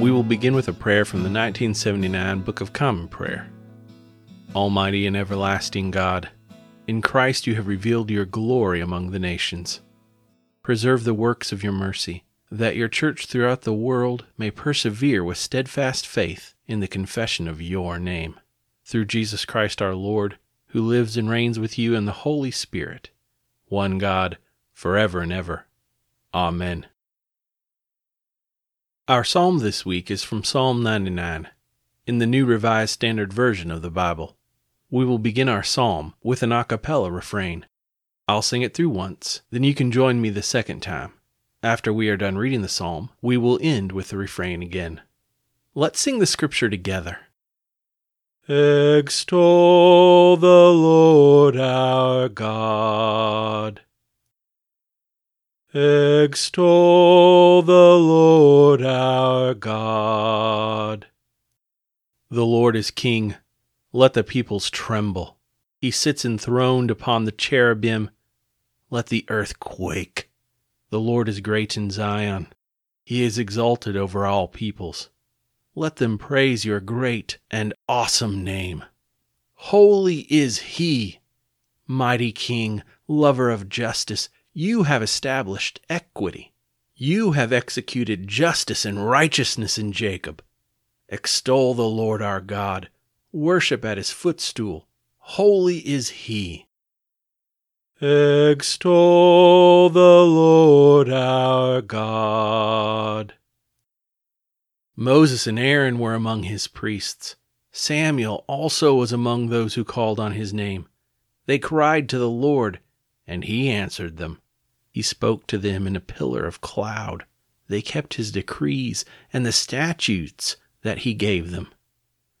We will begin with a prayer from the 1979 Book of Common Prayer. Almighty and everlasting God, in Christ you have revealed your glory among the nations. Preserve the works of your mercy, that your church throughout the world may persevere with steadfast faith in the confession of your name. Through Jesus Christ our Lord, who lives and reigns with you in the Holy Spirit, one God, forever and ever. Amen. Our psalm this week is from Psalm 99 in the New Revised Standard Version of the Bible. We will begin our psalm with an a cappella refrain. I'll sing it through once, then you can join me the second time. After we are done reading the psalm, we will end with the refrain again. Let's sing the scripture together. Extol the Lord our God. Extol the Lord our God. The Lord is King. Let the peoples tremble. He sits enthroned upon the cherubim. Let the earth quake. The Lord is great in Zion. He is exalted over all peoples. Let them praise your great and awesome name. Holy is He. Mighty King, lover of justice, you have established equity. You have executed justice and righteousness in Jacob. Extol the Lord our God worship at his footstool. Holy is he. Extol the Lord our God. Moses and Aaron were among his priests. Samuel also was among those who called on his name. They cried to the Lord, and he answered them. He spoke to them in a pillar of cloud. They kept his decrees and the statutes that he gave them.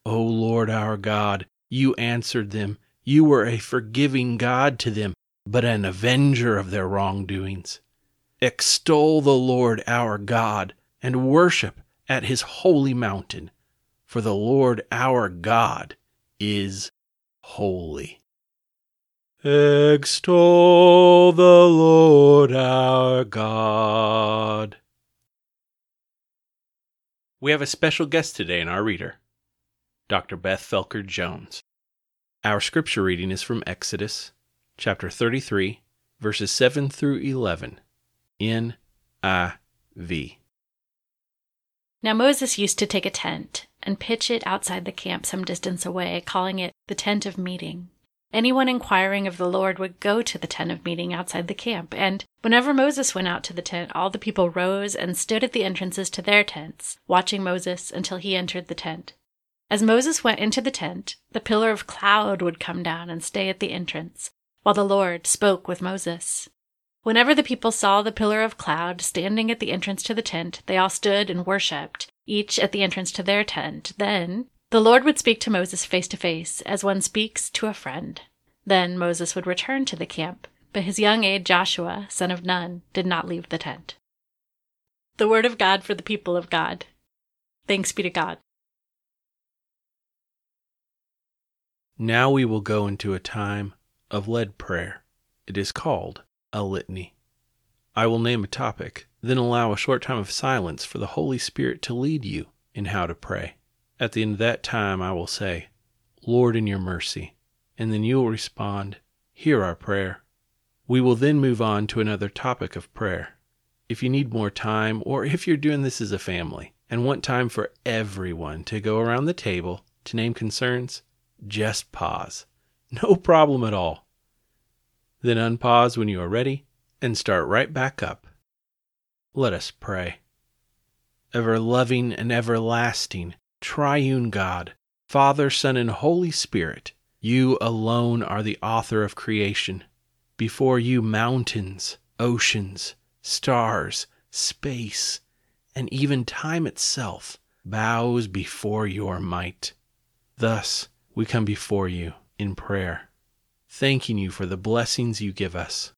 O Lord our God, you answered them. You were a forgiving God to them, but an avenger of their wrongdoings. Extol the Lord our God, and worship at his holy mountain, for the Lord our God is holy. Extol the Lord our God. We have a special guest today in our reader. Dr. Beth Felker Jones. Our scripture reading is from Exodus chapter 33, verses 7 through 11, in NIV Now Moses used to take a tent and pitch it outside the camp some distance away, calling it the tent of meeting. Anyone inquiring of the Lord would go to the tent of meeting outside the camp, and whenever Moses went out to the tent, all the people rose and stood at the entrances to their tents, watching Moses until he entered the tent. As Moses went into the tent, the pillar of cloud would come down and stay at the entrance, while the Lord spoke with Moses. Whenever the people saw the pillar of cloud standing at the entrance to the tent, they all stood and worshipped, each at the entrance to their tent. Then the Lord would speak to Moses face to face, as one speaks to a friend. Then Moses would return to the camp, but his young aide Joshua, son of Nun, did not leave the tent. The word of God for the people of God. Thanks be to God. Now we will go into a time of led prayer. It is called a litany. I will name a topic, then allow a short time of silence for the Holy Spirit to lead you in how to pray. At the end of that time, I will say, Lord, in your mercy, and then you will respond, Hear our prayer. We will then move on to another topic of prayer. If you need more time, or if you're doing this as a family and want time for everyone to go around the table to name concerns, just pause. No problem at all. Then unpause when you are ready and start right back up. Let us pray. Ever loving and everlasting, triune God, Father, Son, and Holy Spirit, You alone are the author of creation. Before you, mountains, oceans, stars, space, and even time itself bows before your might. Thus, we come before you in prayer, thanking you for the blessings you give us.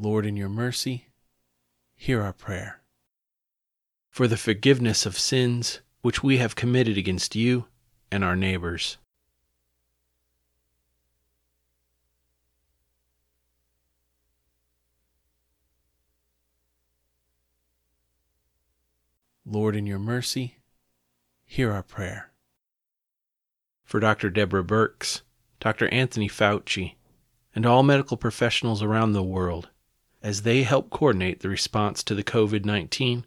Lord, in your mercy, hear our prayer. For the forgiveness of sins which we have committed against you and our neighbors. Lord, in your mercy, hear our prayer. For Dr. Deborah Birx, Dr. Anthony Fauci, and all medical professionals around the world as they help coordinate the response to the COVID 19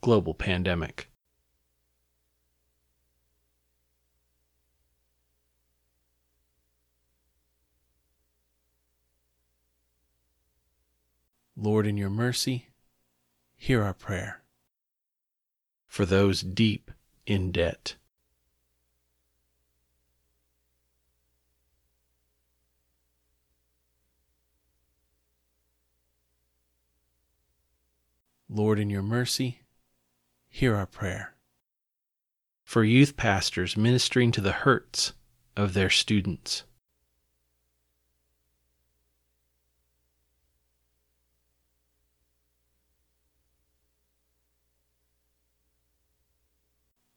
global pandemic. Lord, in your mercy, hear our prayer. For those deep in debt. Lord, in your mercy, hear our prayer. For youth pastors ministering to the hurts of their students.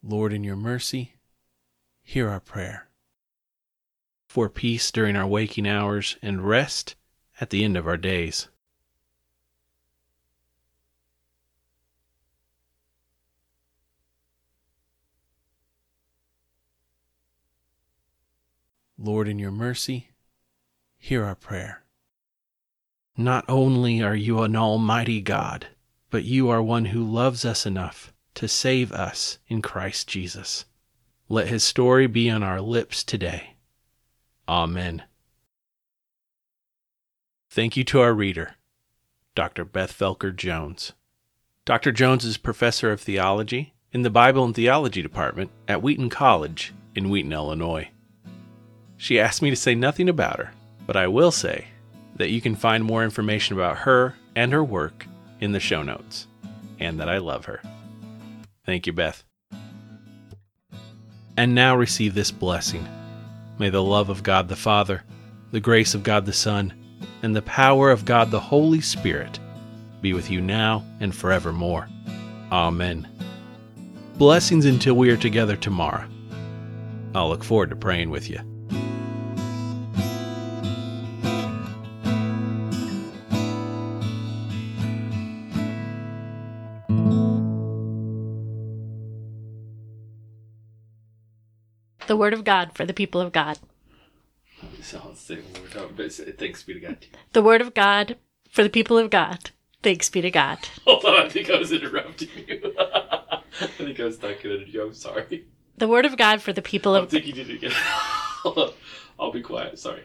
Lord, in your mercy, hear our prayer. For peace during our waking hours and rest at the end of our days. Lord, in your mercy, hear our prayer. Not only are you an almighty God, but you are one who loves us enough to save us in Christ Jesus. Let his story be on our lips today. Amen. Thank you to our reader, Dr. Beth Felker Jones. Dr. Jones is professor of theology in the Bible and Theology Department at Wheaton College in Wheaton, Illinois. She asked me to say nothing about her, but I will say that you can find more information about her and her work in the show notes, and that I love her. Thank you, Beth. And now receive this blessing. May the love of God the Father, the grace of God the Son, and the power of God the Holy Spirit be with you now and forevermore. Amen. Blessings until we are together tomorrow. I'll look forward to praying with you. The word of God for the people of God. So I'll say one more time, but thanks be to God. The word of God for the people of God. Thanks be to God. Hold on, I think I was interrupting you. I think I was talking to you. I'm sorry. The word of God for the people I of think you did it again. Hold on. I'll be quiet. Sorry.